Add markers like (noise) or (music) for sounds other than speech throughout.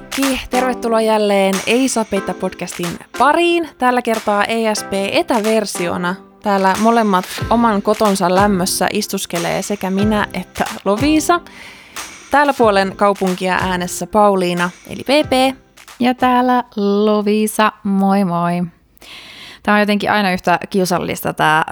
kaikki, tervetuloa jälleen Ei saa peittää podcastin pariin. Tällä kertaa ESP etäversiona. Täällä molemmat oman kotonsa lämmössä istuskelee sekä minä että Lovisa. Täällä puolen kaupunkia äänessä Pauliina, eli PP. Ja täällä Lovisa, moi moi. Tämä on jotenkin aina yhtä kiusallista tämä,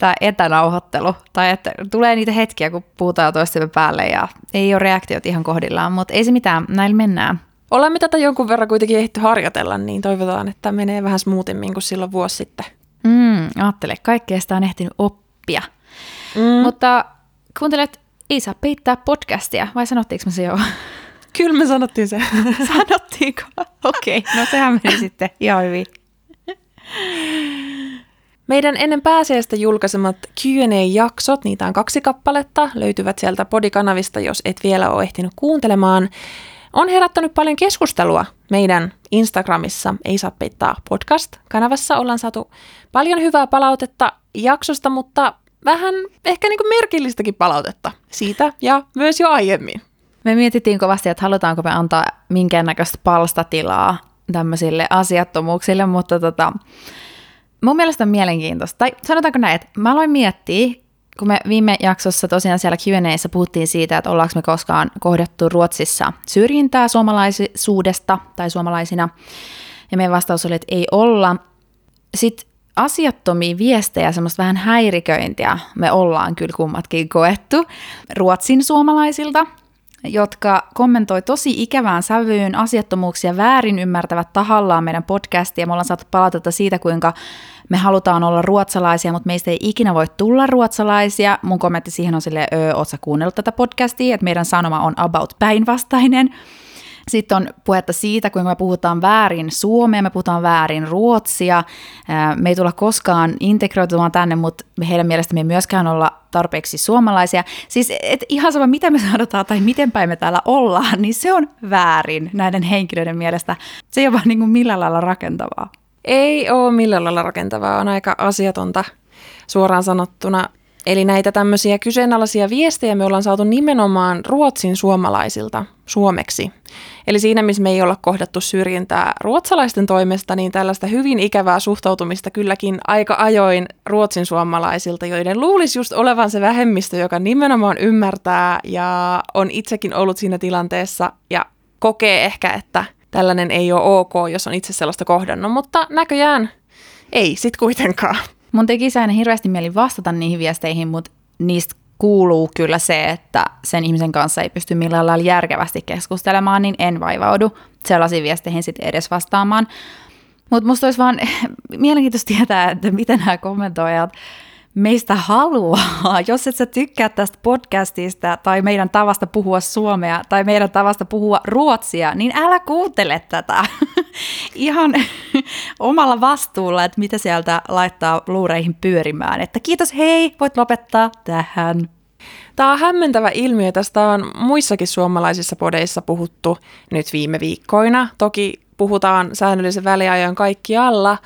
tämä etänauhoittelu. Tai että tulee niitä hetkiä, kun puhutaan toistemme päälle ja ei ole reaktiot ihan kohdillaan, mutta ei se mitään, näillä mennään. Olemme tätä jonkun verran kuitenkin ehditty harjoitella, niin toivotaan, että menee vähän smoothimmin kuin silloin vuosi sitten. Mm, ajattele, kaikkea sitä on ehtinyt oppia. Mm. Mutta kuuntelet, ei saa peittää podcastia, vai sanottiinko me se jo? (laughs) Kyllä me sanottiin se. (laughs) Sanottiinko? Okei, okay, no sehän meni sitten ihan hyvin. (laughs) Meidän ennen pääsiäistä julkaisemat Q&A-jaksot, niitä on kaksi kappaletta, löytyvät sieltä podikanavista, jos et vielä ole ehtinyt kuuntelemaan, on herättänyt paljon keskustelua meidän Instagramissa Ei saa peittää podcast-kanavassa. Ollaan saatu paljon hyvää palautetta jaksosta, mutta vähän ehkä niin kuin merkillistäkin palautetta siitä ja myös jo aiemmin. Me mietittiin kovasti, että halutaanko me antaa minkäännäköistä palstatilaa tämmöisille asiattomuuksille, mutta tota, mun mielestä on mielenkiintoista. Tai sanotaanko näin, että mä aloin miettiä, kun me viime jaksossa tosiaan siellä Q&Aissa puhuttiin siitä, että ollaanko me koskaan kohdattu Ruotsissa syrjintää suomalaisuudesta tai suomalaisina, ja meidän vastaus oli, että ei olla. Sitten asiattomia viestejä, semmoista vähän häiriköintiä me ollaan kyllä kummatkin koettu Ruotsin suomalaisilta, jotka kommentoi tosi ikävään sävyyn asiattomuuksia väärin ymmärtävät tahallaan meidän podcastia. Me ollaan saatu palautetta siitä, kuinka me halutaan olla ruotsalaisia, mutta meistä ei ikinä voi tulla ruotsalaisia. Mun kommentti siihen on silleen, öö, oot sä kuunnellut tätä podcastia, että meidän sanoma on about päinvastainen. Sitten on puhetta siitä, kuinka me puhutaan väärin suomea, me puhutaan väärin ruotsia. Me ei tulla koskaan integroitumaan tänne, mutta heidän mielestä me ei myöskään olla tarpeeksi suomalaisia. Siis et ihan sama, mitä me sanotaan tai miten päin me täällä ollaan, niin se on väärin näiden henkilöiden mielestä. Se ei ole vaan niin kuin millään lailla rakentavaa. Ei ole millään lailla rakentavaa, on aika asiatonta suoraan sanottuna. Eli näitä tämmöisiä kyseenalaisia viestejä me ollaan saatu nimenomaan Ruotsin suomalaisilta suomeksi. Eli siinä, missä me ei olla kohdattu syrjintää ruotsalaisten toimesta, niin tällaista hyvin ikävää suhtautumista kylläkin aika ajoin ruotsin suomalaisilta, joiden luulisi just olevan se vähemmistö, joka nimenomaan ymmärtää ja on itsekin ollut siinä tilanteessa ja kokee ehkä, että tällainen ei ole ok, jos on itse sellaista kohdannut, mutta näköjään ei sit kuitenkaan. Mun teki aina hirveästi mieli vastata niihin viesteihin, mutta niistä kuuluu kyllä se, että sen ihmisen kanssa ei pysty millään lailla järkevästi keskustelemaan, niin en vaivaudu sellaisiin viesteihin sitten edes vastaamaan. Mutta musta olisi vaan (laughs) mielenkiintoista tietää, että miten nämä kommentoijat meistä haluaa. (laughs) Jos et sä tykkää tästä podcastista tai meidän tavasta puhua suomea tai meidän tavasta puhua ruotsia, niin älä kuuntele tätä (laughs) ihan omalla vastuulla, että mitä sieltä laittaa luureihin pyörimään. Että kiitos, hei, voit lopettaa tähän. Tämä on hämmentävä ilmiö. Tästä on muissakin suomalaisissa podeissa puhuttu nyt viime viikkoina. Toki puhutaan säännöllisen väliajan kaikkialla.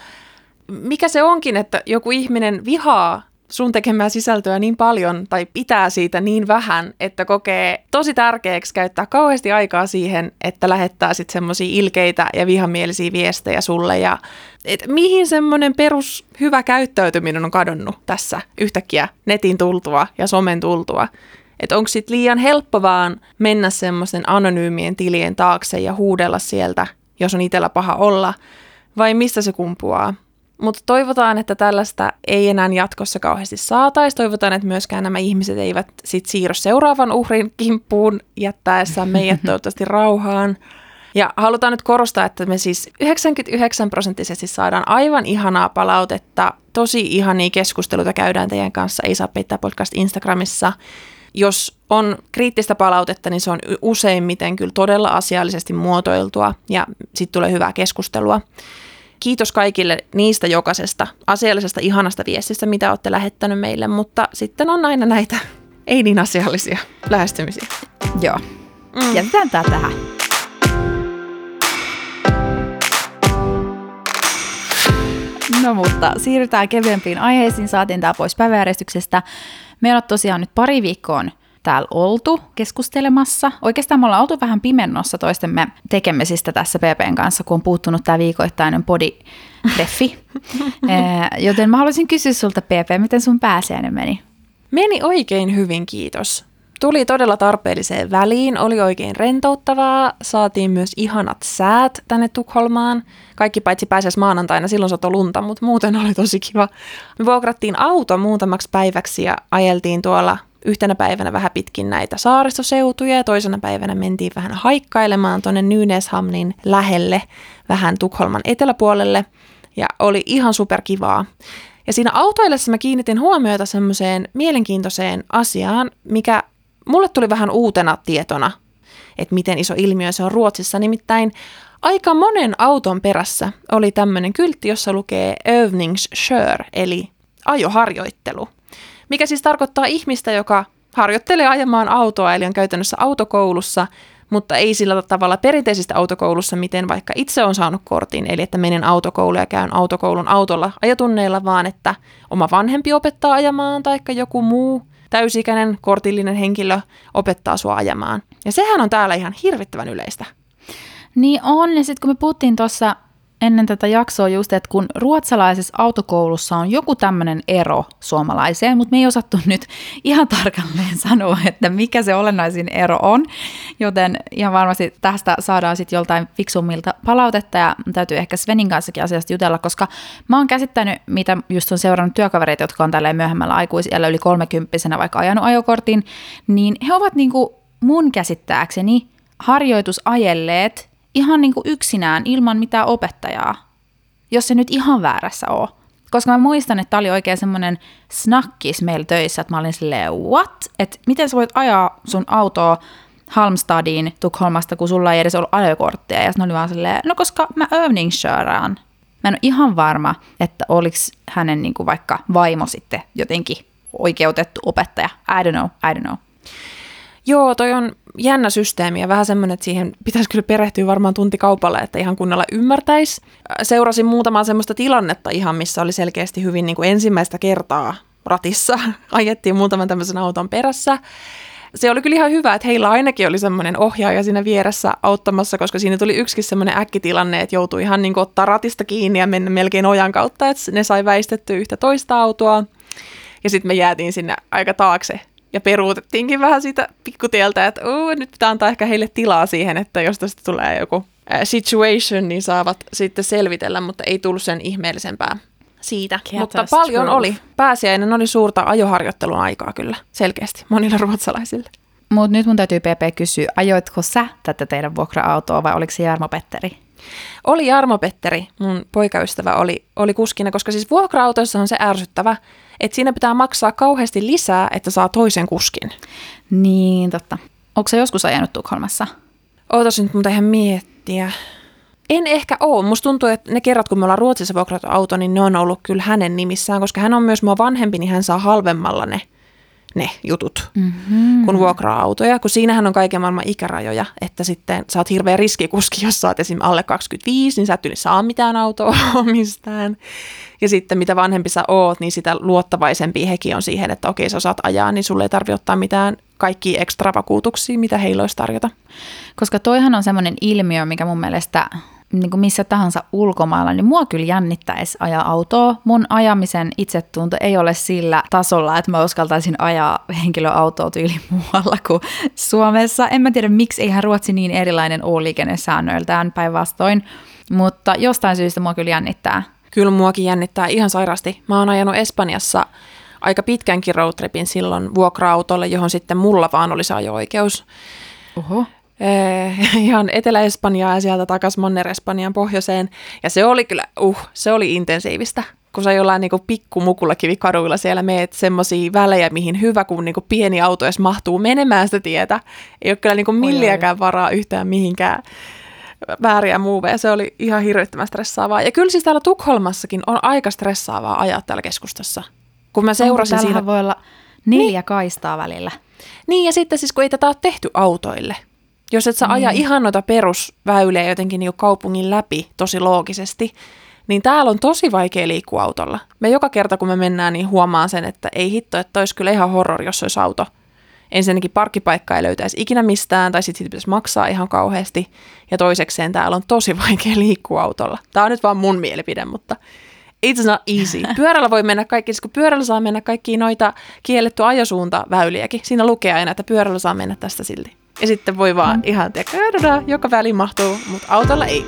Mikä se onkin, että joku ihminen vihaa sun tekemää sisältöä niin paljon tai pitää siitä niin vähän, että kokee tosi tärkeäksi käyttää kauheasti aikaa siihen, että lähettää sitten semmoisia ilkeitä ja vihamielisiä viestejä sulle ja et mihin semmoinen perus hyvä käyttäytyminen on kadonnut tässä yhtäkkiä netin tultua ja somen tultua. Että onko sitten liian helppo vaan mennä semmoisen anonyymien tilien taakse ja huudella sieltä, jos on itsellä paha olla, vai mistä se kumpuaa? Mutta toivotaan, että tällaista ei enää jatkossa kauheasti saataisi. Toivotaan, että myöskään nämä ihmiset eivät sit siirry seuraavan uhrin kimppuun jättäessään meidät (laughs) toivottavasti rauhaan. Ja halutaan nyt korostaa, että me siis 99 prosenttisesti saadaan aivan ihanaa palautetta, tosi ihania keskusteluita käydään teidän kanssa, ei saa peittää podcast Instagramissa. Jos on kriittistä palautetta, niin se on useimmiten kyllä todella asiallisesti muotoiltua ja sitten tulee hyvää keskustelua. Kiitos kaikille niistä jokaisesta asiallisesta ihanasta viestistä, mitä olette lähettänyt meille, mutta sitten on aina näitä (laughs) ei niin asiallisia lähestymisiä. Joo. Mm. Jätetään tämä tähän. No mutta siirrytään kevyempiin aiheisiin. Saatiin tämä pois päiväjärjestyksestä. Meillä on tosiaan nyt pari viikkoon täällä oltu keskustelemassa. Oikeastaan me ollaan oltu vähän pimennossa toistemme tekemisistä tässä PPn kanssa, kun on puuttunut tämä viikoittainen podi-treffi. (laughs) Joten mä haluaisin kysyä sulta, PP, miten sun pääsiäinen meni? Meni oikein hyvin, kiitos. Tuli todella tarpeelliseen väliin, oli oikein rentouttavaa, saatiin myös ihanat säät tänne Tukholmaan. Kaikki paitsi pääsiäis maanantaina, silloin sato lunta, mutta muuten oli tosi kiva. Me vuokrattiin auto muutamaksi päiväksi ja ajeltiin tuolla yhtenä päivänä vähän pitkin näitä saaristoseutuja ja toisena päivänä mentiin vähän haikkailemaan tuonne Nynäshamnin lähelle, vähän Tukholman eteläpuolelle ja oli ihan superkivaa. Ja siinä autoillessa mä kiinnitin huomiota semmoiseen mielenkiintoiseen asiaan, mikä mulle tuli vähän uutena tietona, että miten iso ilmiö se on Ruotsissa. Nimittäin aika monen auton perässä oli tämmöinen kyltti, jossa lukee övningskör, eli ajoharjoittelu. Mikä siis tarkoittaa ihmistä, joka harjoittelee ajamaan autoa, eli on käytännössä autokoulussa, mutta ei sillä tavalla perinteisistä autokoulussa, miten vaikka itse on saanut kortin, eli että menen autokouluun ja käyn autokoulun autolla ajatunneilla, vaan että oma vanhempi opettaa ajamaan tai joku muu täysikäinen kortillinen henkilö opettaa sua ajamaan. Ja sehän on täällä ihan hirvittävän yleistä. Niin on, ja sitten kun me puhuttiin tuossa ennen tätä jaksoa just, että kun ruotsalaisessa autokoulussa on joku tämmöinen ero suomalaiseen, mutta me ei osattu (laughs) nyt ihan tarkalleen sanoa, että mikä se olennaisin ero on, joten ihan varmasti tästä saadaan sitten joltain fiksummilta palautetta ja täytyy ehkä Svenin kanssakin asiasta jutella, koska mä oon käsittänyt, mitä just on seurannut työkavereita, jotka on tälleen myöhemmällä aikuisella yli kolmekymppisenä vaikka ajanut ajokortin, niin he ovat niinku mun käsittääkseni harjoitusajelleet ihan niin kuin yksinään ilman mitään opettajaa, jos se nyt ihan väärässä on. Koska mä muistan, että tämä oli oikein semmoinen snakkis meillä töissä, että mä olin silleen, what? Että miten sä voit ajaa sun autoa Halmstadiin Tukholmasta, kun sulla ei edes ollut ajokorttia. Ja sitten oli vaan silleen, no koska mä övningskörään. Mä en ole ihan varma, että oliko hänen niin vaikka vaimo sitten jotenkin oikeutettu opettaja. I don't know, I don't know. Joo, toi on jännä systeemi ja vähän semmoinen, että siihen pitäisi kyllä perehtyä varmaan tuntikaupalle, että ihan kunnolla ymmärtäisi. Seurasin muutamaa semmoista tilannetta ihan, missä oli selkeästi hyvin niin kuin ensimmäistä kertaa ratissa. (laughs) Ajettiin muutaman tämmöisen auton perässä. Se oli kyllä ihan hyvä, että heillä ainakin oli semmoinen ohjaaja siinä vieressä auttamassa, koska siinä tuli yksikin semmoinen äkkitilanne, että joutui ihan niin kuin ottaa ratista kiinni ja mennä melkein ojan kautta, että ne sai väistettyä yhtä toista autoa. Ja sitten me jäätiin sinne aika taakse ja peruutettiinkin vähän siitä pikkutieltä, että uu, nyt pitää antaa ehkä heille tilaa siihen, että jos tästä tulee joku situation, niin saavat sitten selvitellä, mutta ei tullut sen ihmeellisempää siitä. Mutta paljon oli. Pääsiäinen oli suurta ajoharjoittelun aikaa kyllä, selkeästi, monilla ruotsalaisille. Mutta nyt mun täytyy PP kysyä, ajoitko sä tätä teidän vuokra-autoa vai oliko se Jarmo Petteri? Oli Jarmo Petteri, mun poikaystävä oli, oli kuskina, koska siis vuokra-autoissa on se ärsyttävä, että siinä pitää maksaa kauheasti lisää, että saa toisen kuskin. Niin, totta. Onko se joskus ajanut Tukholmassa? Ootas nyt muuta ihan miettiä. En ehkä ole. Musta tuntuu, että ne kerrat, kun me ollaan Ruotsissa vuokrattu auto, niin ne on ollut kyllä hänen nimissään, koska hän on myös mua vanhempi, niin hän saa halvemmalla ne ne jutut, mm-hmm. kun vuokraa autoja, kun siinähän on kaiken maailman ikärajoja, että sitten sä oot hirveä riskikuski, jos sä oot esimerkiksi alle 25, niin sä et yli saa mitään autoa (laughs) mistään. Ja sitten mitä vanhempi sä oot, niin sitä luottavaisempi hekin on siihen, että okei sä osaat ajaa, niin sulle ei tarvi ottaa mitään kaikki ekstra vakuutuksia, mitä heillä olisi tarjota. Koska toihan on semmoinen ilmiö, mikä mun mielestä niin kuin missä tahansa ulkomailla, niin mua kyllä jännittäisi ajaa autoa. Mun ajamisen itsetunto ei ole sillä tasolla, että mä uskaltaisin ajaa henkilöautoa tyyli (laughs) muualla kuin Suomessa. En mä tiedä, miksi eihän Ruotsi niin erilainen ole liikennesäännöiltään päinvastoin, mutta jostain syystä mua kyllä jännittää. Kyllä muakin jännittää ihan sairasti. Mä oon ajanut Espanjassa aika pitkänkin roadtripin silloin vuokra-autolle, johon sitten mulla vaan olisi ajo-oikeus. Oho. Eh, (laughs) ihan Etelä-Espanjaa ja sieltä takaisin Manner-Espanjan pohjoiseen. Ja se oli kyllä, uh, se oli intensiivistä kun sä jollain niinku kaduilla siellä meet semmoisia välejä, mihin hyvä, kun niinku pieni auto edes mahtuu menemään sitä tietä. Ei ole kyllä niinku milliäkään varaa yhtään mihinkään vääriä muuveja. Se oli ihan hirvittävän stressaavaa. Ja kyllä siis täällä Tukholmassakin on aika stressaavaa ajaa täällä keskustassa. Kun mä seurasin siinä... voi olla neljä niin. kaistaa välillä. Niin ja sitten siis kun ei tätä ole tehty autoille, jos et sä aja mm. ihan noita perusväyliä jotenkin niin kaupungin läpi tosi loogisesti, niin täällä on tosi vaikea liikkua autolla. Me joka kerta, kun me mennään, niin huomaan sen, että ei hitto, että olisi kyllä ihan horror, jos olisi auto ensinnäkin parkkipaikkaa ei löytäisi ikinä mistään, tai sitten siitä pitäisi maksaa ihan kauheasti. Ja toisekseen täällä on tosi (laughs) vaikea liikkua autolla. Tämä on nyt vaan mun mielipide, mutta it's not easy. (laughs) Pyörällä voi mennä kaikki, siis kun pyörällä saa mennä kaikki noita kielletty ajosuunta väyliäkin. Siinä lukee aina, että pyörällä saa mennä tästä silti. Ja sitten voi vaan mm. ihan, tiedä, joka väliin mahtuu, mutta autolla ei.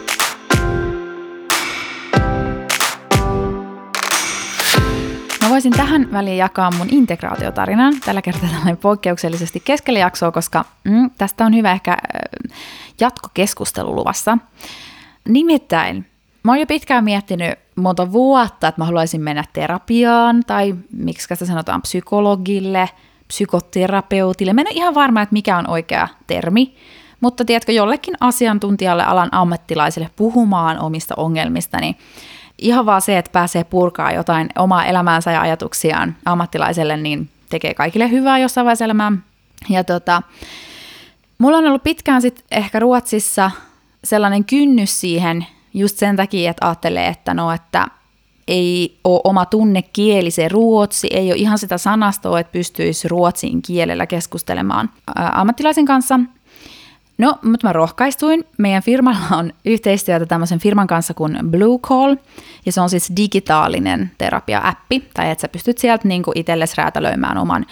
Mä voisin tähän väliin jakaa mun integraatiotarinan, tällä kertaa tällainen poikkeuksellisesti keskellä jaksoa, koska mm, tästä on hyvä ehkä äh, jatkokeskustelu luvassa. Nimittäin, mä oon jo pitkään miettinyt monta vuotta, että mä haluaisin mennä terapiaan, tai miksi sitä sanotaan psykologille, psykoterapeutille. Mä en ole ihan varma, että mikä on oikea termi, mutta tiedätkö, jollekin asiantuntijalle, alan ammattilaiselle puhumaan omista ongelmista, niin ihan vaan se, että pääsee purkaa jotain omaa elämäänsä ja ajatuksiaan ammattilaiselle, niin tekee kaikille hyvää jossain vaiheessa elämää. Ja tota, mulla on ollut pitkään sitten ehkä Ruotsissa sellainen kynnys siihen just sen takia, että ajattelee, että no, että ei ole oma tunnekieli se ruotsi, ei ole ihan sitä sanastoa, että pystyisi ruotsin kielellä keskustelemaan ammattilaisen kanssa – No, mutta mä rohkaistuin. Meidän firmalla on yhteistyötä tämmöisen firman kanssa kuin Blue Call, ja se on siis digitaalinen terapia-appi, tai että sä pystyt sieltä niin itsellesi räätälöimään oman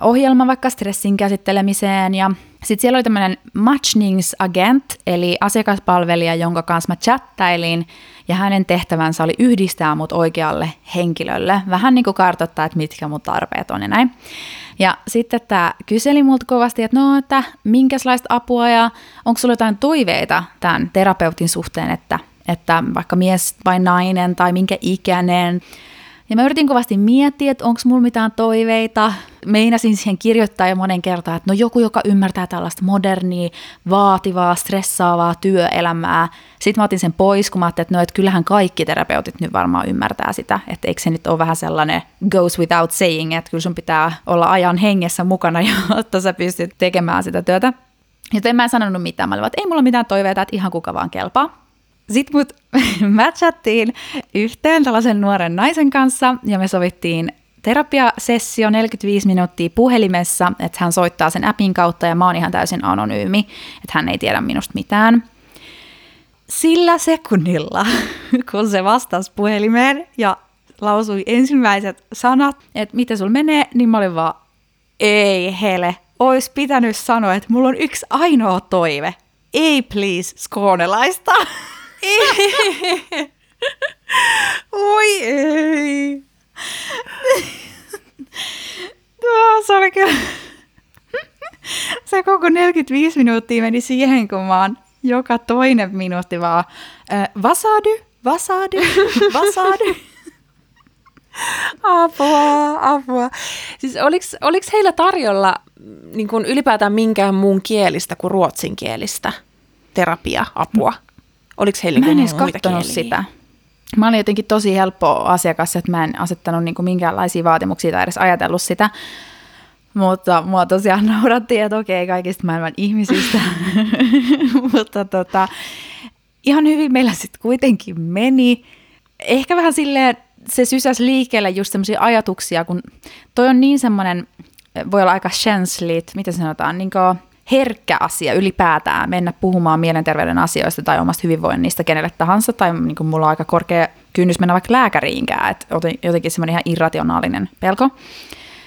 ohjelman vaikka stressin käsittelemiseen, ja sitten siellä oli tämmöinen matchningsagent, eli asiakaspalvelija, jonka kanssa mä chattailin, ja hänen tehtävänsä oli yhdistää mut oikealle henkilölle, vähän niin kuin kartoittaa, että mitkä mun tarpeet on ja näin. Ja sitten tämä kyseli multa kovasti, että no, että minkälaista apua ja onko sulla jotain toiveita tämän terapeutin suhteen, että, että vaikka mies vai nainen tai minkä ikäinen. Ja mä yritin kovasti miettiä, että onko mulla mitään toiveita. Meinasin siihen kirjoittaa jo monen kertaan, että no joku, joka ymmärtää tällaista modernia, vaativaa, stressaavaa työelämää. Sitten mä otin sen pois, kun mä ajattelin, että no, että kyllähän kaikki terapeutit nyt varmaan ymmärtää sitä. Että eikö se nyt ole vähän sellainen goes without saying, että kyllä sun pitää olla ajan hengessä mukana, (laughs) jotta sä pystyt tekemään sitä työtä. Joten mä en sanonut mitään. Mä olin, että ei mulla mitään toiveita, että ihan kuka vaan kelpaa. Sitten mut (laughs) matchattiin yhteen tällaisen nuoren naisen kanssa ja me sovittiin terapiasessio 45 minuuttia puhelimessa, että hän soittaa sen appin kautta ja mä oon ihan täysin anonyymi, että hän ei tiedä minusta mitään. Sillä sekunnilla, (laughs) kun se vastasi puhelimeen ja lausui ensimmäiset sanat, että miten sul menee, niin mä olin vaan, ei hele, ois pitänyt sanoa, että mulla on yksi ainoa toive. Ei please skoonelaista. (laughs) Oi ei. Tuo, se oli kyllä... Se koko 45 minuuttia meni siihen, kun mä oon joka toinen minuutti vaan vasady, vasady, vasady. apua, apua. Siis oliko heillä tarjolla niin kuin ylipäätään minkään muun kielistä kuin ruotsinkielistä terapia-apua? Oliko heillä mä en edes katsonut sitä. Mä olin jotenkin tosi helppo asiakas, että mä en asettanut niin kuin minkäänlaisia vaatimuksia tai edes ajatellut sitä. Mutta mua tosiaan (laughs) naurattiin, että okei, kaikista maailman ihmisistä. (laughs) Mutta tota, ihan hyvin meillä sitten kuitenkin meni. Ehkä vähän silleen, se sysäsi liikkeelle just semmoisia ajatuksia, kun toi on niin semmoinen, voi olla aika känsligt, miten sanotaan, niin kuin herkkä asia ylipäätään mennä puhumaan mielenterveyden asioista tai omasta hyvinvoinnista kenelle tahansa, tai niin kuin mulla on aika korkea kynnys mennä vaikka lääkäriinkään, että jotenkin semmoinen ihan irrationaalinen pelko.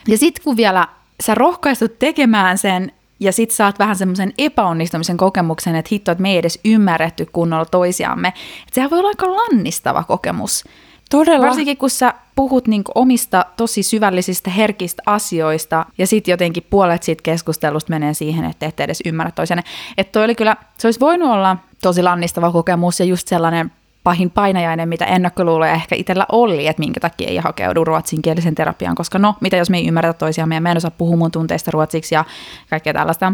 Ja sitten kun vielä sä rohkaistut tekemään sen, ja sit saat vähän semmoisen epäonnistumisen kokemuksen, että hitto, että me ei edes ymmärretty kunnolla toisiamme. Että sehän voi olla aika lannistava kokemus. Todella. Varsinkin kun sä puhut niinku omista tosi syvällisistä, herkistä asioista, ja sitten jotenkin puolet siitä keskustelusta menee siihen, että ette edes ymmärrä toisianne. Että toi oli kyllä, se olisi voinut olla tosi lannistava kokemus ja just sellainen pahin painajainen, mitä ennakkoluuloja ehkä itsellä oli, että minkä takia ei hakeudu ruotsinkielisen terapiaan, koska no, mitä jos me ei ymmärretä toisiamme me en osaa puhua mun tunteista ruotsiksi ja kaikkea tällaista.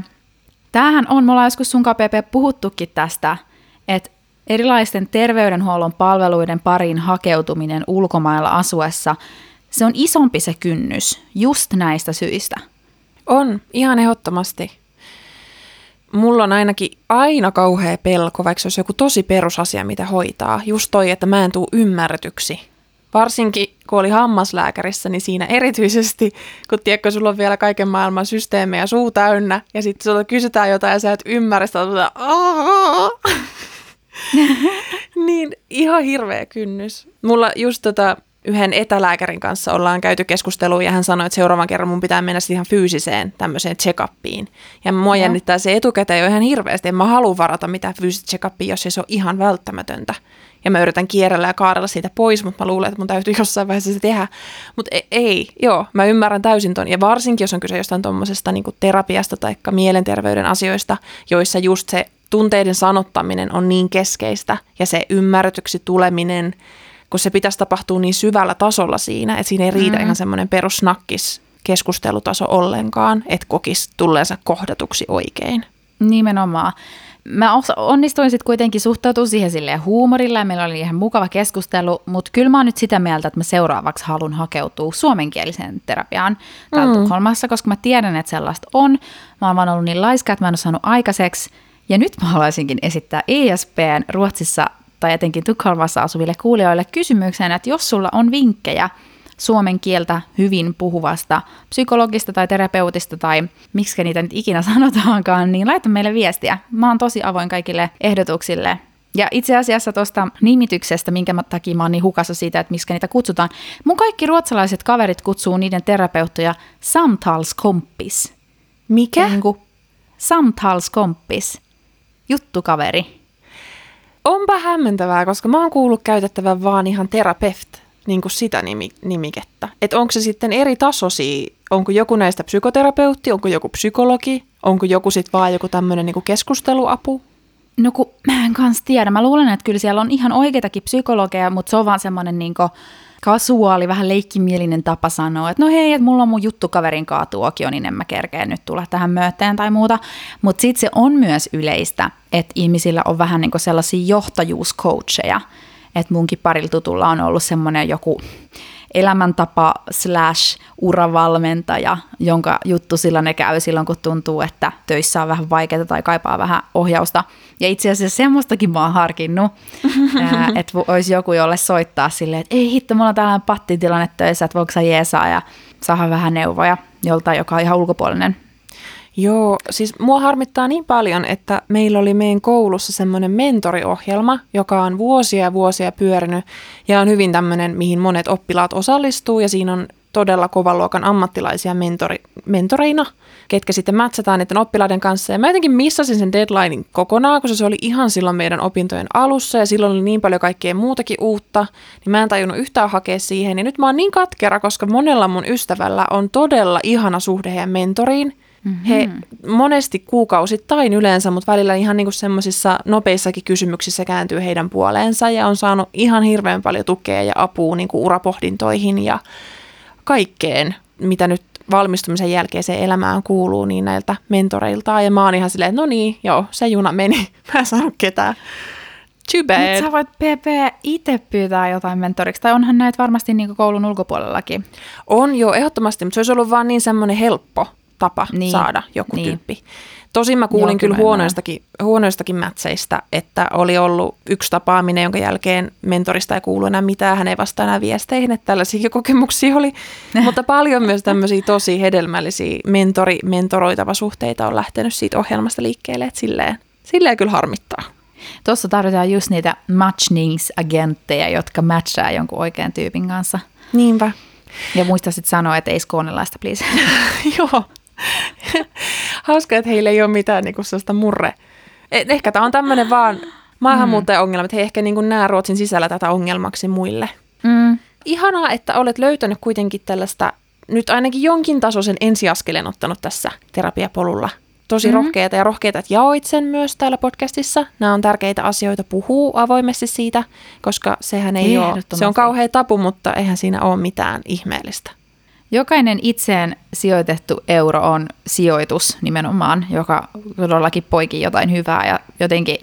Tämähän on, me ollaan joskus sun KPP puhuttukin tästä, että Erilaisten terveydenhuollon palveluiden pariin hakeutuminen ulkomailla asuessa, se on isompi se kynnys just näistä syistä. On, ihan ehdottomasti. Mulla on ainakin aina kauhea pelko, vaikka se olisi joku tosi perusasia, mitä hoitaa. Just toi, että mä en tuu ymmärretyksi. Varsinkin kun oli hammaslääkärissä, niin siinä erityisesti, kun tiedätkö, sulla on vielä kaiken maailman systeemejä suu täynnä, ja sitten sulla kysytään jotain ja sä et ymmärrä sitä, (laughs) niin ihan hirveä kynnys. Mulla just tota, yhden etälääkärin kanssa ollaan käyty keskustelua ja hän sanoi, että seuraavan kerran mun pitää mennä ihan fyysiseen tämmöiseen check-upiin. Ja mua no. jännittää se etukäteen jo ihan hirveästi. En mä halua varata mitään fyysistä check-upia, jos se ole ihan välttämätöntä. Ja mä yritän kierrellä ja kaarella siitä pois, mutta mä luulen, että mun täytyy (laughs) jossain vaiheessa se tehdä. Mutta ei, ei, joo, mä ymmärrän täysin ton. Ja varsinkin, jos on kyse jostain tuommoisesta niin terapiasta tai mielenterveyden asioista, joissa just se tunteiden sanottaminen on niin keskeistä ja se ymmärretyksi tuleminen, kun se pitäisi tapahtua niin syvällä tasolla siinä, että siinä ei riitä mm-hmm. ihan semmoinen perusnakkis keskustelutaso ollenkaan, että kokisi tulleensa kohdatuksi oikein. Nimenomaan. Mä onnistuin sitten kuitenkin suhtautumaan siihen silleen huumorilla ja meillä oli ihan mukava keskustelu, mutta kyllä mä oon nyt sitä mieltä, että mä seuraavaksi haluan hakeutua suomenkieliseen terapiaan täällä mm. Tukholmassa, koska mä tiedän, että sellaista on. Mä oon vaan ollut niin laiska, että mä en ole saanut aikaiseksi. Ja nyt mä haluaisinkin esittää ESPn Ruotsissa tai etenkin Tukholmassa asuville kuulijoille kysymyksen, että jos sulla on vinkkejä suomen kieltä hyvin puhuvasta psykologista tai terapeutista tai miksi niitä nyt ikinä (laughs) sanotaankaan, niin laita meille viestiä. Mä oon tosi avoin kaikille ehdotuksille. Ja itse asiassa tuosta nimityksestä, minkä takia mä oon niin hukassa siitä, että miksi niitä kutsutaan. Mun kaikki ruotsalaiset kaverit kutsuu niiden terapeuttoja samtalskompis. Mikä? Niin kuin samtalskompis. Juttukaveri. Onpa hämmentävää, koska mä oon kuullut käytettävän vaan ihan terapeut, niin kuin sitä nimi, nimikettä. Että onko se sitten eri tasoisia, onko joku näistä psykoterapeutti, onko joku psykologi, onko joku sitten vaan joku tämmöinen niin keskusteluapu? No kun mä en kanssa tiedä. Mä luulen, että kyllä siellä on ihan oikeitakin psykologeja, mutta se on vaan semmoinen niin kasuaali, vähän leikkimielinen tapa sanoa, että no hei, että mulla on mun juttukaverin kaatuokio, niin en mä kerkeä nyt tulla tähän myöteen tai muuta. Mutta sitten se on myös yleistä, että ihmisillä on vähän niin sellaisia johtajuuscoacheja, että munkin parilla tutulla on ollut semmoinen joku elämäntapa slash uravalmentaja, jonka juttu sillä ne käy silloin, kun tuntuu, että töissä on vähän vaikeaa tai kaipaa vähän ohjausta. Ja itse asiassa semmoistakin mä oon harkinnut, (laughs) että olisi joku, jolle soittaa silleen, että ei hitto, mulla on tällainen pattitilanne töissä, että voiko sä jeesaa ja saada vähän neuvoja joltain, joka on ihan ulkopuolinen Joo, siis mua harmittaa niin paljon, että meillä oli meidän koulussa semmoinen mentoriohjelma, joka on vuosia ja vuosia pyörinyt ja on hyvin tämmöinen, mihin monet oppilaat osallistuu ja siinä on todella kovan luokan ammattilaisia mentori, mentoreina, ketkä sitten matchataan niiden oppilaiden kanssa. Ja mä jotenkin missasin sen deadlinein kokonaan, koska se oli ihan silloin meidän opintojen alussa ja silloin oli niin paljon kaikkea muutakin uutta, niin mä en tajunnut yhtään hakea siihen. Ja nyt mä oon niin katkera, koska monella mun ystävällä on todella ihana suhde heidän mentoriin – Mm-hmm. He monesti kuukausittain yleensä, mutta välillä ihan niin semmoisissa nopeissakin kysymyksissä kääntyy heidän puoleensa ja on saanut ihan hirveän paljon tukea ja apua niin kuin urapohdintoihin ja kaikkeen, mitä nyt valmistumisen jälkeen se elämään kuuluu niin näiltä mentoreilta. Ja mä oon ihan silleen, että no niin, joo, se juna meni. (laughs) Mä en saanut ketään. Too bad. Nyt sä voit PP itse pyytää jotain mentoriksi, tai onhan näitä varmasti niin koulun ulkopuolellakin. On jo ehdottomasti, mutta se olisi ollut vaan niin semmoinen helppo tapa niin. saada joku niin. tyyppi. Tosin mä kuulin Joo, kyllä huonoistakin, huonoistakin mätseistä, että oli ollut yksi tapaaminen, jonka jälkeen mentorista ei kuulu enää mitään, hän ei vastaa enää viesteihin, että tällaisia (laughs) kokemuksia oli. (laughs) Mutta paljon myös tämmöisiä tosi hedelmällisiä mentori, mentoroitava suhteita on lähtenyt siitä ohjelmasta liikkeelle, että silleen, silleen kyllä harmittaa. Tuossa tarvitaan just niitä matchningsagentteja, jotka matchaa jonkun oikean tyypin kanssa. Niinpä. Ja muista sitten sanoa, että ei skoonelaista, please. (laughs) Joo, Hauska, että heillä ei ole mitään niin kuin sellaista murre. Et ehkä tämä on tämmöinen vaan maahanmuuttaja-ongelma, että he ehkä niin kuin näe Ruotsin sisällä tätä ongelmaksi muille. Mm. Ihanaa, että olet löytänyt kuitenkin tällaista nyt ainakin jonkin tasoisen ensiaskeleen ottanut tässä terapiapolulla. Tosi mm-hmm. rohkeita ja rohkeita, että jaoit sen myös täällä podcastissa. Nämä on tärkeitä asioita, puhuu avoimesti siitä, koska sehän ei ole, se on kauhea tapu, mutta eihän siinä ole mitään ihmeellistä. Jokainen itseen sijoitettu euro on sijoitus nimenomaan, joka todellakin poikii jotain hyvää ja jotenkin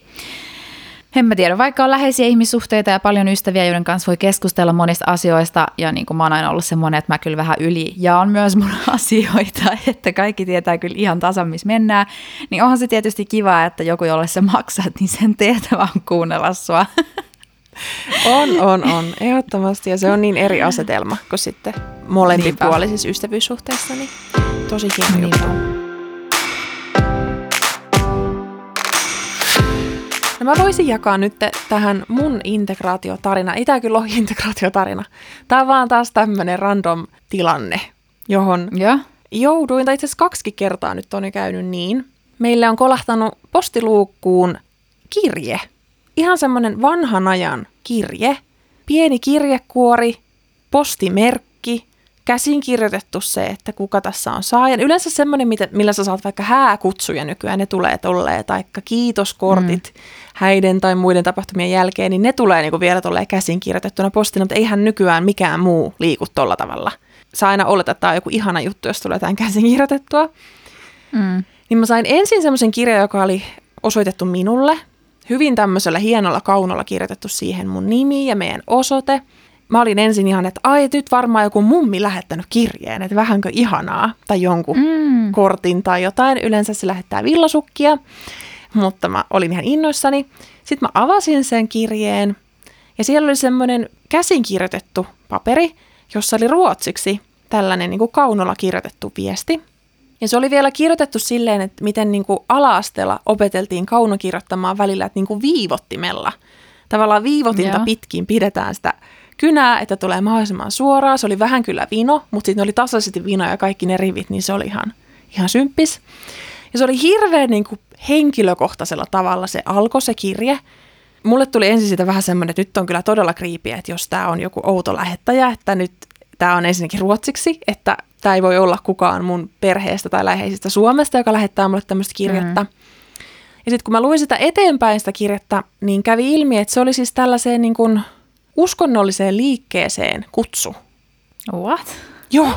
en mä tiedä, vaikka on läheisiä ihmissuhteita ja paljon ystäviä, joiden kanssa voi keskustella monista asioista, ja niin kuin mä oon aina ollut semmoinen, että mä kyllä vähän yli jaan myös mun (laughs) asioita, että kaikki tietää kyllä ihan tasan, missä mennään, niin onhan se tietysti kiva, että joku, jolle sä maksat, niin sen (laughs) tehtävä on kuunnella sua. On, on, on. Ehdottomasti. Ja se on niin eri asetelma kuin sitten molempipuolisissa ystävyyssuhteissa. Niin tosi hieno juttu. No mä voisin jakaa nyt tähän mun integraatiotarina. Ei tää kyllä ole integraatiotarina. Tää on vaan taas tämmönen random tilanne, johon Joo. jouduin, tai itse asiassa kaksi kertaa nyt on jo käynyt niin. Meille on kolahtanut postiluukkuun kirje. Ihan semmoinen vanhan ajan kirje. Pieni kirjekuori, postimerkki, käsin kirjoitettu se, että kuka tässä on saajan. Yleensä semmoinen, millä sä saat vaikka hääkutsuja nykyään, ne tulee tolleen, tai kiitoskortit mm. häiden tai muiden tapahtumien jälkeen, niin ne tulee niin kuin vielä tolleen käsin kirjoitettuna postina, mutta eihän nykyään mikään muu liiku tolla tavalla. Sä aina oletat, että tämä on joku ihana juttu, jos tulee tämän käsin kirjoitettua. Mm. Niin mä sain ensin semmoisen kirjan, joka oli osoitettu minulle, hyvin tämmöisellä hienolla kaunolla kirjoitettu siihen mun nimi ja meidän osoite. Mä olin ensin ihan, että ai, nyt varmaan joku mummi lähettänyt kirjeen, että vähänkö ihanaa, tai jonkun mm. kortin tai jotain. Yleensä se lähettää villasukkia, mutta mä olin ihan innoissani. Sitten mä avasin sen kirjeen, ja siellä oli semmoinen käsinkirjoitettu paperi, jossa oli ruotsiksi tällainen niin kuin kaunolla kirjoitettu viesti – ja se oli vielä kirjoitettu silleen, että miten niin kuin ala-asteella opeteltiin kaunokirjoittamaan välillä, että niin kuin viivottimella. Tavallaan viivotinta Joo. pitkin pidetään sitä kynää, että tulee mahdollisimman suoraan. Se oli vähän kyllä vino, mutta sitten oli tasaisesti vino ja kaikki ne rivit, niin se oli ihan, ihan symppis. Ja se oli hirveän niin kuin henkilökohtaisella tavalla se alkoi se kirje. Mulle tuli ensin siitä vähän semmoinen, että nyt on kyllä todella kriipiä, että jos tämä on joku outo lähettäjä, että nyt tämä on ensinnäkin ruotsiksi, että tämä ei voi olla kukaan mun perheestä tai läheisistä Suomesta, joka lähettää mulle tämmöistä kirjettä. Mm. Ja sitten kun mä luin sitä eteenpäin sitä kirjettä, niin kävi ilmi, että se oli siis tällaiseen niin kuin uskonnolliseen liikkeeseen kutsu. What? Joo.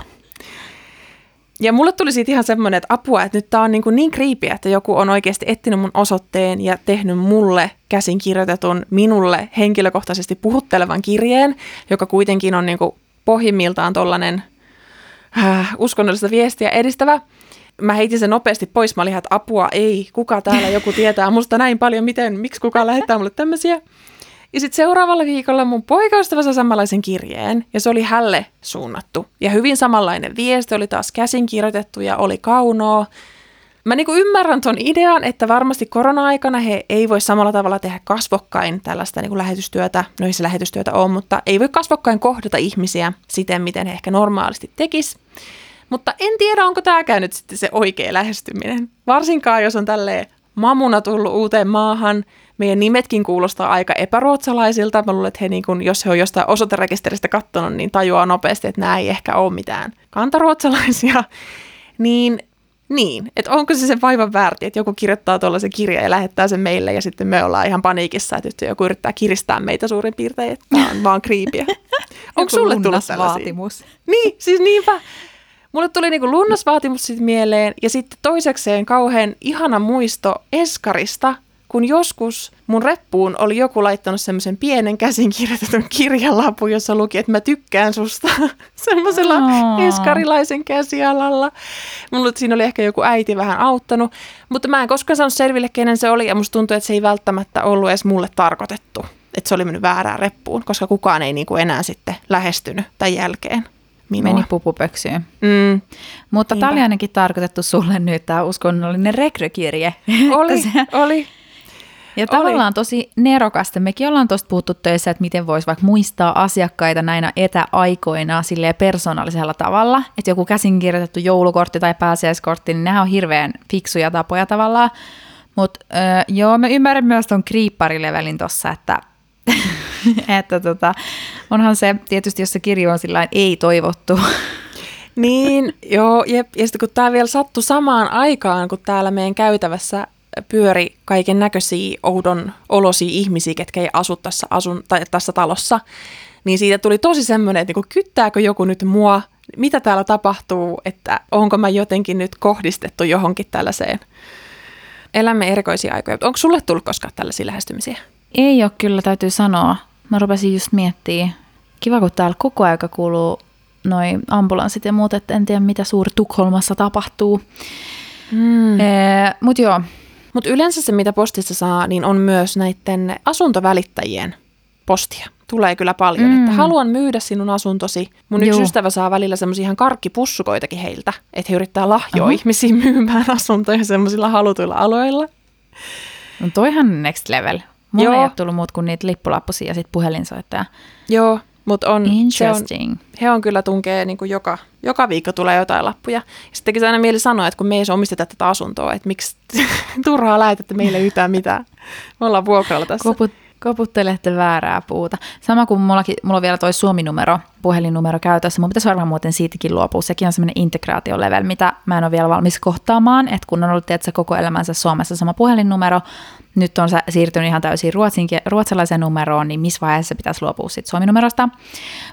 Ja mulle tuli siitä ihan semmoinen, että apua, että nyt tää on niin, kuin niin kriipiä, että joku on oikeasti etsinyt mun osoitteen ja tehnyt mulle käsin kirjoitetun, minulle henkilökohtaisesti puhuttelevan kirjeen, joka kuitenkin on niin kuin pohjimmiltaan tollainen – äh, uskonnollista viestiä edistävä. Mä heitin sen nopeasti pois. Mä olin että apua, ei, kuka täällä joku tietää musta näin paljon, miten, miksi kukaan lähettää mulle tämmöisiä. Ja sitten seuraavalla viikolla mun poikaystävä sai samanlaisen kirjeen, ja se oli hälle suunnattu. Ja hyvin samanlainen viesti oli taas käsin kirjoitettu ja oli kaunoa. Mä niin ymmärrän ton idean, että varmasti korona-aikana he ei voi samalla tavalla tehdä kasvokkain tällaista niin lähetystyötä, no ei se lähetystyötä ole, mutta ei voi kasvokkain kohdata ihmisiä siten, miten he ehkä normaalisti tekis. Mutta en tiedä, onko tämä nyt sitten se oikea lähestyminen. Varsinkaan, jos on tälleen mamuna tullut uuteen maahan, meidän nimetkin kuulostaa aika epäruotsalaisilta. Mä luulen, että he, niin kun, jos he on jostain osoiterekisteristä katsonut, niin tajuaa nopeasti, että nämä ei ehkä ole mitään kantaruotsalaisia. Niin niin, että onko se sen vaivan väärti, että joku kirjoittaa tuollaisen kirjan ja lähettää sen meille ja sitten me ollaan ihan paniikissa, että joku yrittää kiristää meitä suurin piirtein, että tämä on vaan kriipiä. (laughs) onko sulle tullut vaatimus. Niin, siis niinpä. Mulle tuli niinku lunnasvaatimus sitten mieleen ja sitten toisekseen kauhean ihana muisto Eskarista – kun joskus mun reppuun oli joku laittanut semmoisen pienen käsin kirjoitetun (laughs) kirjalapun, jossa luki, että mä tykkään susta (laughs) semmoisella oh. eskarilaisen käsialalla. Mulla siinä oli ehkä joku äiti vähän auttanut, mutta mä en koskaan saanut selville, kenen se oli, ja musta tuntui, että se ei välttämättä ollut edes mulle tarkoitettu. Että se oli mennyt väärään reppuun, koska kukaan ei niinku enää sitten lähestynyt tämän jälkeen. Minua. Meni pupupöksyyn. Mm. Mutta tämä oli ainakin tarkoitettu sulle nyt, tämä uskonnollinen rekrykirje. (laughs) Oli, oli. Ja tavallaan tosi nerokasta. Mekin ollaan tuosta puhuttu töissä, että miten voisi vaikka muistaa asiakkaita näinä etäaikoina silleen persoonallisella tavalla. Että joku käsinkirjoitettu joulukortti tai pääsiäiskortti, niin nehän on hirveän fiksuja tapoja tavallaan. Mutta öö, joo, mä ymmärrän myös tuon kriipparilevelin tuossa, että, (laughs) että tota, onhan se tietysti, jos se kirjo on sillä ei toivottu. Niin, joo, jep. Ja sitten kun tämä vielä sattui samaan aikaan, kun täällä meidän käytävässä pyöri kaiken näköisiä oudon olosia ihmisiä, ketkä ei asu tässä, asun, tai tässä talossa, niin siitä tuli tosi semmoinen, että niin kyttääkö joku nyt mua, mitä täällä tapahtuu, että onko mä jotenkin nyt kohdistettu johonkin tällaiseen. Elämme erikoisia aikoja. Onko sulle tullut koskaan tällaisia lähestymisiä? Ei ole kyllä, täytyy sanoa. Mä rupesin just miettimään. Kiva, kun täällä koko aika kuuluu noin ambulanssit ja muut, että en tiedä mitä suuri Tukholmassa tapahtuu. Mm. Ee, Mutta joo, mutta yleensä se, mitä postissa saa, niin on myös näiden asuntovälittäjien postia. Tulee kyllä paljon, mm. että haluan myydä sinun asuntosi. Mun yksi ystävä saa välillä semmoisia ihan karkkipussukoitakin heiltä, että he yrittää lahjoa uh-huh. ihmisiä (laughs) myymään asuntoja semmoisilla halutuilla aloilla. No toihan next level. Mulla Joo. ei ole tullut muut kuin niitä lippulappusia ja sitten puhelinsoittaja. Joo, mutta on, Interesting. on, he on kyllä tunkee niin kuin joka, joka viikko tulee jotain lappuja. Sittenkin se aina mieli sanoa, että kun me ei omisteta tätä asuntoa, että miksi (laughs) turhaa lähetätte meille yhtään mitään. Me ollaan vuokralla tässä. Koput, koputtelette väärää puuta. Sama kuin mullakin, mulla on vielä toi Suomi-numero, puhelinnumero käytössä. Mun pitäisi varmaan muuten siitäkin luopua. Sekin on semmoinen integraatiolevel, mitä mä en ole vielä valmis kohtaamaan. Että kun on ollut tietysti koko elämänsä Suomessa sama puhelinnumero, nyt on siirtynyt ihan täysin ruotsin, ruotsalaiseen numeroon, niin missä vaiheessa pitäisi luopua sitten Suomi-numerosta.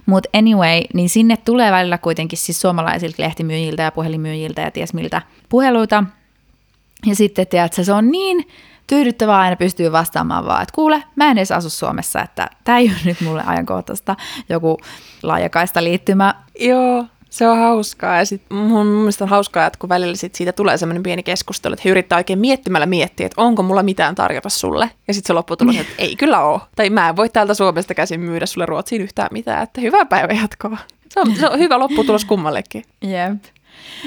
Mutta anyway, niin sinne tulee välillä kuitenkin siis suomalaisilta lehtimyyjiltä ja puhelinmyyjiltä ja ties miltä puheluita. Ja sitten, tiedätkö, se on niin tyydyttävää aina pystyy vastaamaan vaan, että kuule, mä en edes asu Suomessa, että tämä ei ole nyt mulle ajankohtaista joku laajakaista liittymä. Joo, se on hauskaa ja sit mun mielestä on hauskaa, että kun välillä sit siitä tulee semmoinen pieni keskustelu, että he yrittää oikein miettimällä miettiä, että onko mulla mitään tarjota sulle. Ja sitten se lopputulos, että ei kyllä ole. Tai mä en voi täältä Suomesta käsin myydä sulle Ruotsiin yhtään mitään, että hyvää päivää jatkoa. Se on, se on hyvä lopputulos kummallekin. Jep.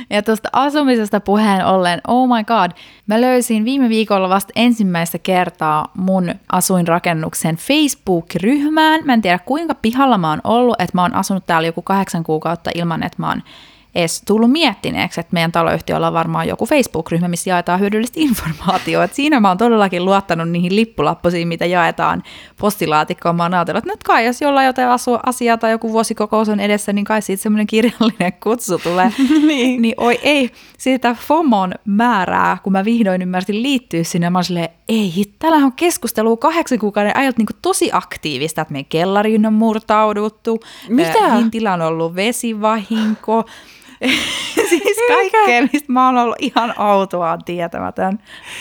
Ja tuosta asumisesta puheen ollen, oh my god, mä löysin viime viikolla vasta ensimmäistä kertaa mun asuinrakennuksen Facebook-ryhmään. Mä en tiedä kuinka pihalla mä oon ollut, että mä oon asunut täällä joku kahdeksan kuukautta ilman, että mä oon edes tullut miettineeksi, että meidän taloyhtiöllä on varmaan joku Facebook-ryhmä, missä jaetaan hyödyllistä informaatiota. Et siinä mä oon todellakin luottanut niihin lippulappusiin, mitä jaetaan postilaatikkoon. Mä oon ajatellut, että nyt kai jos jollain jotain asiaa tai joku vuosikokous on edessä, niin kai siitä semmoinen kirjallinen kutsu tulee. (laughs) niin. niin oi ei, siitä FOMON määrää, kun mä vihdoin ymmärsin liittyä sinne, mä silleen, ei, täällä on keskustelu kahdeksan kuukauden ajalta niin tosi aktiivista, että meidän kellariin on murtauduttu, Mitä? Hintillä on ollut vesivahinko, (laughs) siis kaikkea, mistä mä oon ollut ihan autoa tietämätön.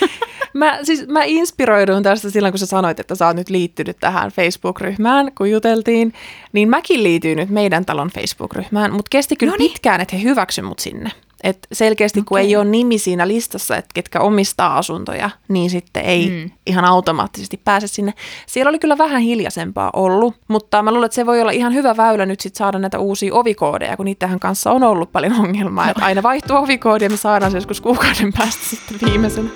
(laughs) mä, siis, mä inspiroiduin tästä silloin, kun sä sanoit, että sä oot nyt liittynyt tähän Facebook-ryhmään, kun juteltiin. Niin mäkin liityin nyt meidän talon Facebook-ryhmään, mutta kesti kyllä Noniin. pitkään, että he hyväksy mut sinne. Et selkeästi okay. kun ei ole nimi siinä listassa, että ketkä omistaa asuntoja, niin sitten ei mm. ihan automaattisesti pääse sinne. Siellä oli kyllä vähän hiljaisempaa ollut, mutta mä luulen, että se voi olla ihan hyvä väylä nyt sit saada näitä uusia ovikoodeja, kun niitähän kanssa on ollut paljon ongelmaa. Että aina vaihtuu ovikoodi ja me saadaan se joskus kuukauden päästä sitten viimeisenä.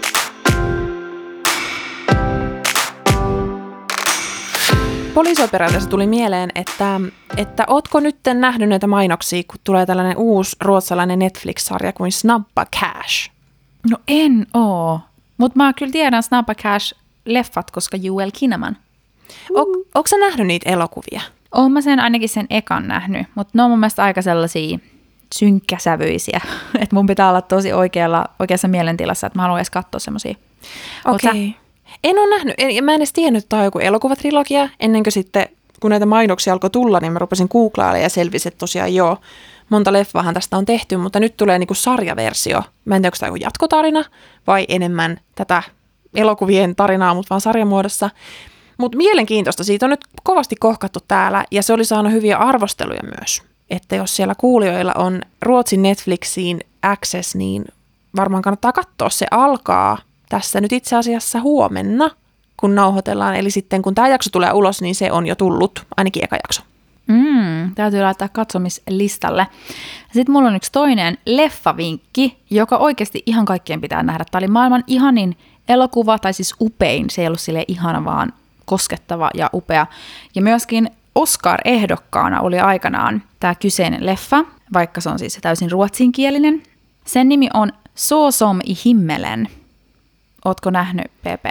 Poliisioperaatiossa tuli mieleen, että, että ootko nyt nähnyt näitä mainoksia, kun tulee tällainen uusi ruotsalainen Netflix-sarja kuin Snabba Cash? No en oo, mutta mä kyllä tiedän Snabba Cash-leffat, koska Joel Kinnaman. O, onko sä nähnyt niitä elokuvia? Oon mä sen ainakin sen ekan nähnyt, mutta ne on mun mielestä aika sellaisia synkkäsävyisiä, (laughs) että mun pitää olla tosi oikealla, oikeassa mielentilassa, että mä haluan edes katsoa semmoisia. Okei. Okay. En ole nähnyt, en, mä en edes tiennyt, että tämä on joku elokuvatrilogia, ennen kuin sitten, kun näitä mainoksia alkoi tulla, niin mä rupesin googlailemaan ja selvisi, että tosiaan joo, monta leffahan tästä on tehty, mutta nyt tulee niinku sarjaversio. Mä en tiedä, onko tämä joku jatkotarina vai enemmän tätä elokuvien tarinaa, mutta vaan sarjamuodossa. Mutta mielenkiintoista, siitä on nyt kovasti kohkattu täällä ja se oli saanut hyviä arvosteluja myös. Että jos siellä kuulijoilla on Ruotsin Netflixiin access, niin varmaan kannattaa katsoa. Se alkaa tässä nyt itse asiassa huomenna, kun nauhoitellaan. Eli sitten kun tämä jakso tulee ulos, niin se on jo tullut, ainakin eka jakso. Mm, täytyy laittaa katsomislistalle. Sitten mulla on yksi toinen leffavinkki, joka oikeasti ihan kaikkien pitää nähdä. Tämä oli maailman ihanin elokuva, tai siis upein. Se ei ollut sille ihana, vaan koskettava ja upea. Ja myöskin Oscar-ehdokkaana oli aikanaan tämä kyseinen leffa, vaikka se on siis täysin ruotsinkielinen. Sen nimi on Så som i himmelen – Ootko nähnyt PP?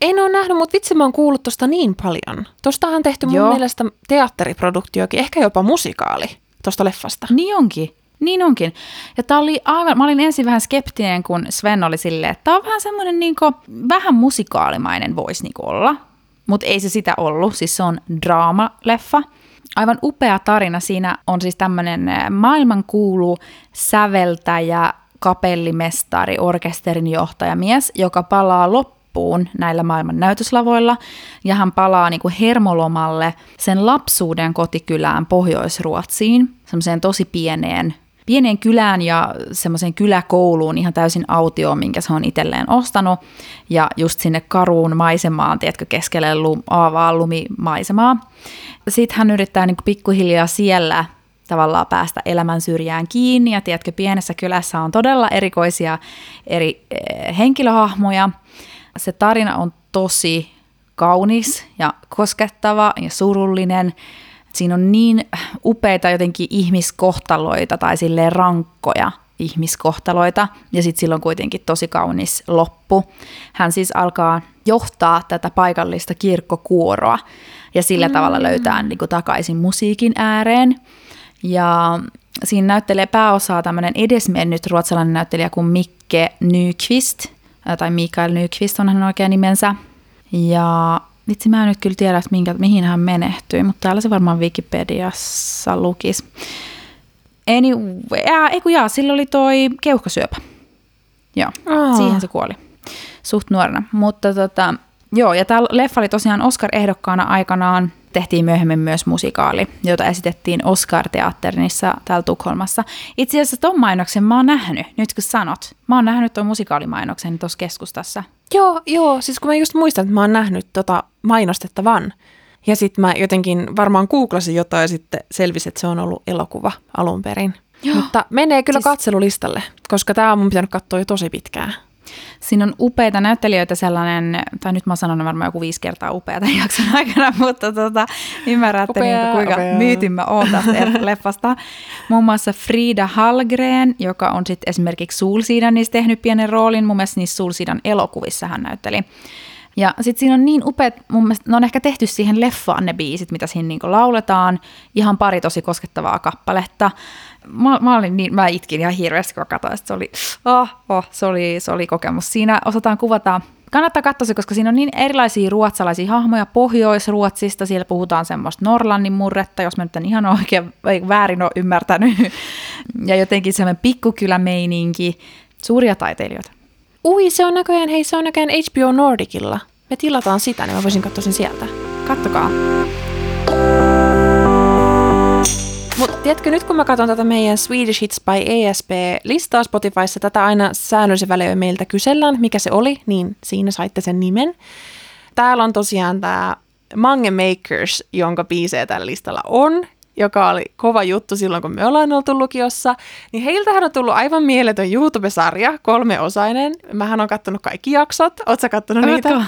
En ole nähnyt, mutta vitsi mä oon kuullut tosta niin paljon. Tostahan on tehty mun Joo. mielestä teatteriproduktiokin, ehkä jopa musikaali tosta leffasta. Niin onkin. Niin onkin. Ja tää oli aivan, mä olin ensin vähän skeptinen, kun Sven oli silleen, että tää on vähän semmoinen niinku, vähän musikaalimainen voisi niinku olla. Mutta ei se sitä ollut, siis se on draamaleffa. Aivan upea tarina. Siinä on siis tämmöinen maailmankuulu säveltäjä, kapellimestari, orkesterin johtajamies, joka palaa loppuun näillä maailman näytöslavoilla, ja hän palaa niin kuin hermolomalle sen lapsuuden kotikylään Pohjois-Ruotsiin, semmoiseen tosi pieneen, pieneen kylään ja semmoiseen kyläkouluun ihan täysin autioon, minkä se on itselleen ostanut. Ja just sinne karuun maisemaan, tiedätkö, keskelle lum, aavaa lumimaisemaa. Sitten hän yrittää niin pikkuhiljaa siellä tavallaan päästä elämän syrjään kiinni. Ja tiedätkö, pienessä kylässä on todella erikoisia eri eh, henkilöhahmoja. Se tarina on tosi kaunis ja koskettava ja surullinen. Siinä on niin upeita jotenkin ihmiskohtaloita tai silleen rankkoja ihmiskohtaloita ja sitten sillä on kuitenkin tosi kaunis loppu. Hän siis alkaa johtaa tätä paikallista kirkkokuoroa ja sillä mm. tavalla löytää niin kuin, takaisin musiikin ääreen. Ja siinä näyttelee pääosaa tämmöinen edesmennyt ruotsalainen näyttelijä kuin Mikke Nyqvist, tai Mikael Nyqvist on hänen oikea nimensä. Ja vitsi mä en nyt kyllä tiedä, että minkä, mihin hän menehtyi, mutta täällä se varmaan Wikipediassa lukisi. Anyway, äh, ei kun jaa, sillä oli toi keuhkosyöpä. Joo, oh. siihen se kuoli. Suht nuorena. Mutta tota, joo, ja tämä leffa oli tosiaan Oscar-ehdokkaana aikanaan tehtiin myöhemmin myös musikaali, jota esitettiin Oscar-teatterinissa täällä Tukholmassa. Itse asiassa ton mainoksen mä oon nähnyt, nyt kun sanot. Mä oon nähnyt ton musikaalimainoksen tuossa keskustassa. Joo, joo, siis kun mä just muistan, että mä oon nähnyt tota mainostettavan. Ja sitten mä jotenkin varmaan googlasin jotain ja sitten selvisi, että se on ollut elokuva alun perin. Joo. Mutta menee kyllä siis... katselulistalle, koska tämä on mun pitänyt katsoa jo tosi pitkään. Siinä on upeita näyttelijöitä sellainen, tai nyt mä sanon varmaan joku viisi kertaa upeata jakson (laughs) aikana, mutta tota, ymmärrätte upea, niin kuinka upea. myytin mä oon tästä (laughs) leffasta. Muun muassa Frida Hallgren, joka on sitten esimerkiksi Sulsidanissa tehnyt pienen roolin, mun mielestä niissä Sulsidan elokuvissa hän näytteli. Ja sitten siinä on niin upeat, mun mielestä ne on ehkä tehty siihen leffaan ne biisit, mitä siinä niinku lauletaan. Ihan pari tosi koskettavaa kappaletta mä, mä, olin niin, mä itkin ihan hirveästi, kun katsoin, se oli, oh, oh, se oli, se oli kokemus. Siinä osataan kuvata Kannattaa katsoa se, koska siinä on niin erilaisia ruotsalaisia hahmoja Pohjois-Ruotsista. Siellä puhutaan semmoista Norlannin murretta, jos mä nyt en ihan oikein väärin ole ymmärtänyt. (laughs) Ja jotenkin semmoinen pikkukylämeininki. Suuria taiteilijoita. Ui, se on näköjään, hei se on näköjään HBO Nordicilla. Me tilataan sitä, niin mä voisin katsoa sen sieltä. Kattokaa. Mutta tiedätkö, nyt kun mä katson tätä meidän Swedish Hits by ESP-listaa Spotifyssa, tätä aina säännöllisen välein meiltä kysellään, mikä se oli, niin siinä saitte sen nimen. Täällä on tosiaan tämä Mange Makers, jonka biisejä tällä listalla on, joka oli kova juttu silloin, kun me ollaan oltu lukiossa, niin heiltähän on tullut aivan mieletön YouTube-sarja, kolmeosainen. Mähän on kattonut kaikki jaksot. Oletko kattonut niitä?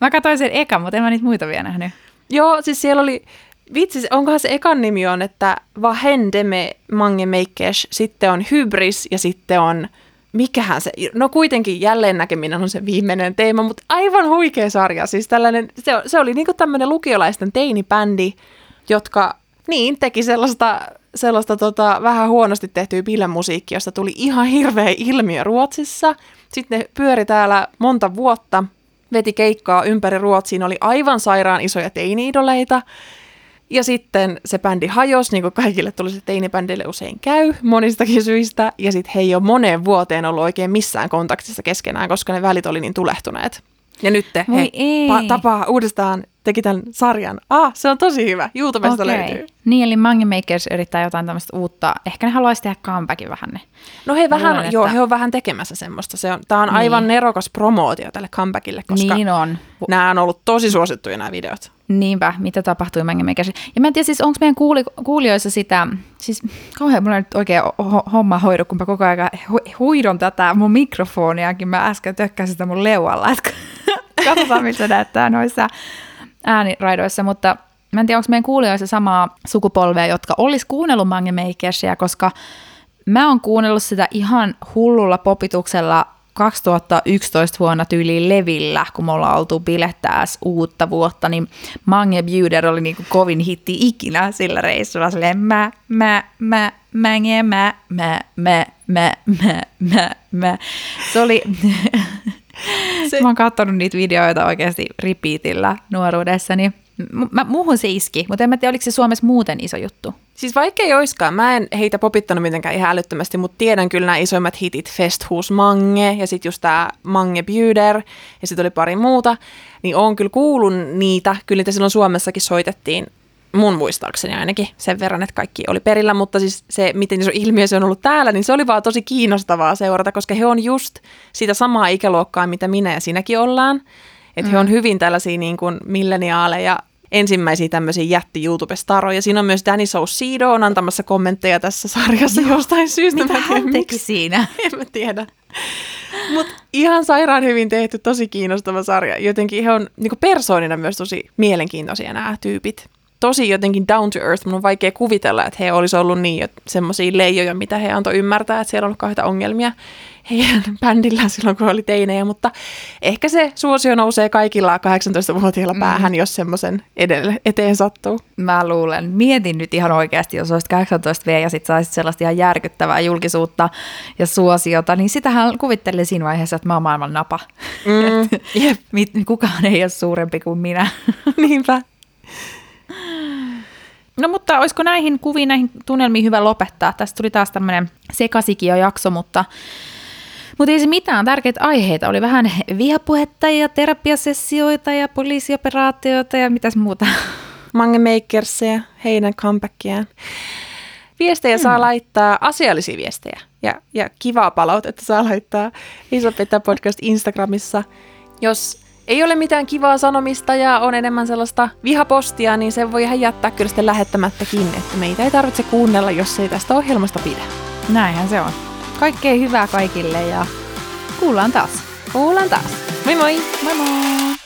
Mä katsoin sen eka, mutta en mä niitä muita vielä nähnyt. Joo, siis siellä oli vitsi, onkohan se ekan nimi on, että Vahendeme Mange Makers, sitten on Hybris ja sitten on, mikähän se, no kuitenkin jälleen näkeminen on se viimeinen teema, mutta aivan huikea sarja. Siis tällainen, se, se oli niinku tämmöinen lukiolaisten teinibändi, jotka niin teki sellaista, sellaista tota, vähän huonosti tehtyä bilemusiikkia, josta tuli ihan hirveä ilmiö Ruotsissa. Sitten ne pyöri täällä monta vuotta, veti keikkaa ympäri Ruotsiin, oli aivan sairaan isoja teini-idoleita. Ja sitten se bändi hajosi, niin kuin kaikille tuli se teinibändille usein käy, monistakin syistä. Ja sitten he ei ole moneen vuoteen ollut oikein missään kontaktissa keskenään, koska ne välit oli niin tulehtuneet. Ja nyt te, he pa- tapaa uudestaan teki tämän sarjan. Ah, se on tosi hyvä. YouTubesta okay. löytyy. Niin, eli Mange Makers yrittää jotain tämmöistä uutta. Ehkä ne haluaisi tehdä comebackin vähän. Ne. No he vähän, luulen, joo, että... he on vähän tekemässä semmoista. Se on, tämä on niin. aivan nerokas promootio tälle comebackille, koska niin on. nämä on ollut tosi suosittuja nämä videot. Niinpä, mitä tapahtui Mange Makersin. Ja mä en tiedä siis, onko meidän kuuli, kuulijoissa sitä, siis kauhean mulla nyt oikein homma hoidu, kun mä koko ajan huidon tätä mun mikrofoniakin. Mä äsken tökkäsin sitä mun leualla, että (laughs) katsotaan miltä näyttää noissa ääniraidoissa, mutta mä en tiedä, onko meidän kuulijoissa samaa sukupolvea, jotka olisi kuunnellut Mange Makersia, koska mä oon kuunnellut sitä ihan hullulla popituksella 2011 vuonna tyyliin Levillä, kun me ollaan oltu bilettääs uutta vuotta, niin Mange Bjuder oli niin kuin kovin hitti ikinä sillä reissulla. Silleen mä, mä, mä, Mange, mä, mä, mä, mä, mä, mä, mä. Se oli... Se... Mä oon katsonut niitä videoita oikeasti repeatillä nuoruudessani. M- muuhun se iski, mutta en mä tiedä, oliko se Suomessa muuten iso juttu. Siis vaikka ei oiskaan, mä en heitä popittanut mitenkään ihan älyttömästi, mutta tiedän kyllä nämä isoimmat hitit, Festhus Mange ja sitten just tämä Mange Bjuder ja sitten oli pari muuta, niin on kyllä kuullut niitä, kyllä niitä silloin Suomessakin soitettiin mun muistaakseni ainakin sen verran, että kaikki oli perillä, mutta siis se, miten iso ilmiö se on ollut täällä, niin se oli vaan tosi kiinnostavaa seurata, koska he on just sitä samaa ikäluokkaa, mitä minä ja sinäkin ollaan. Että mm. he on hyvin tällaisia niin kuin milleniaaleja, ensimmäisiä tämmöisiä jätti YouTube-staroja. Siinä on myös Danny Saucedo on antamassa kommentteja tässä sarjassa Joo. jostain syystä. Mitä hän teki miksi. siinä? (laughs) En mä tiedä. Mutta ihan sairaan hyvin tehty, tosi kiinnostava sarja. Jotenkin he on niin persoonina myös tosi mielenkiintoisia nämä tyypit tosi jotenkin down to earth. Mun on vaikea kuvitella, että he olisi ollut niin semmoisia leijoja, mitä he antoi ymmärtää, että siellä on ollut kauheita ongelmia heidän (laughs) bändillään silloin, kun oli teinejä, mutta ehkä se suosio nousee kaikilla 18-vuotiailla mm. päähän, jos semmoisen eteen sattuu. Mä luulen. Mietin nyt ihan oikeasti, jos olisit 18 V ja sit saisit sellaista ihan järkyttävää julkisuutta ja suosiota, niin sitähän kuvittelin siinä vaiheessa, että mä oon maailman napa. Mm, (laughs) yep. Kukaan ei ole suurempi kuin minä. (laughs) Niinpä. No mutta olisiko näihin kuviin, näihin tunnelmiin hyvä lopettaa? Tästä tuli taas tämmöinen sekasikio jakso, mutta, mutta ei se mitään. Tärkeitä aiheita oli vähän vihapuhetta ja terapiasessioita ja poliisioperaatioita ja mitäs muuta. Mange Makersia, heidän comebackiaan. Viestejä hmm. saa laittaa, asiallisia viestejä ja, ja kivaa palautetta saa laittaa Iso Podcast Instagramissa. Jos ei ole mitään kivaa sanomista ja on enemmän sellaista vihapostia, niin se voi ihan jättää kyllä sitten lähettämättäkin, että meitä ei tarvitse kuunnella, jos ei tästä ohjelmasta pidä. Näinhän se on. Kaikkea hyvää kaikille ja kuullaan taas. Kuullaan taas. Moi moi! Moi moi!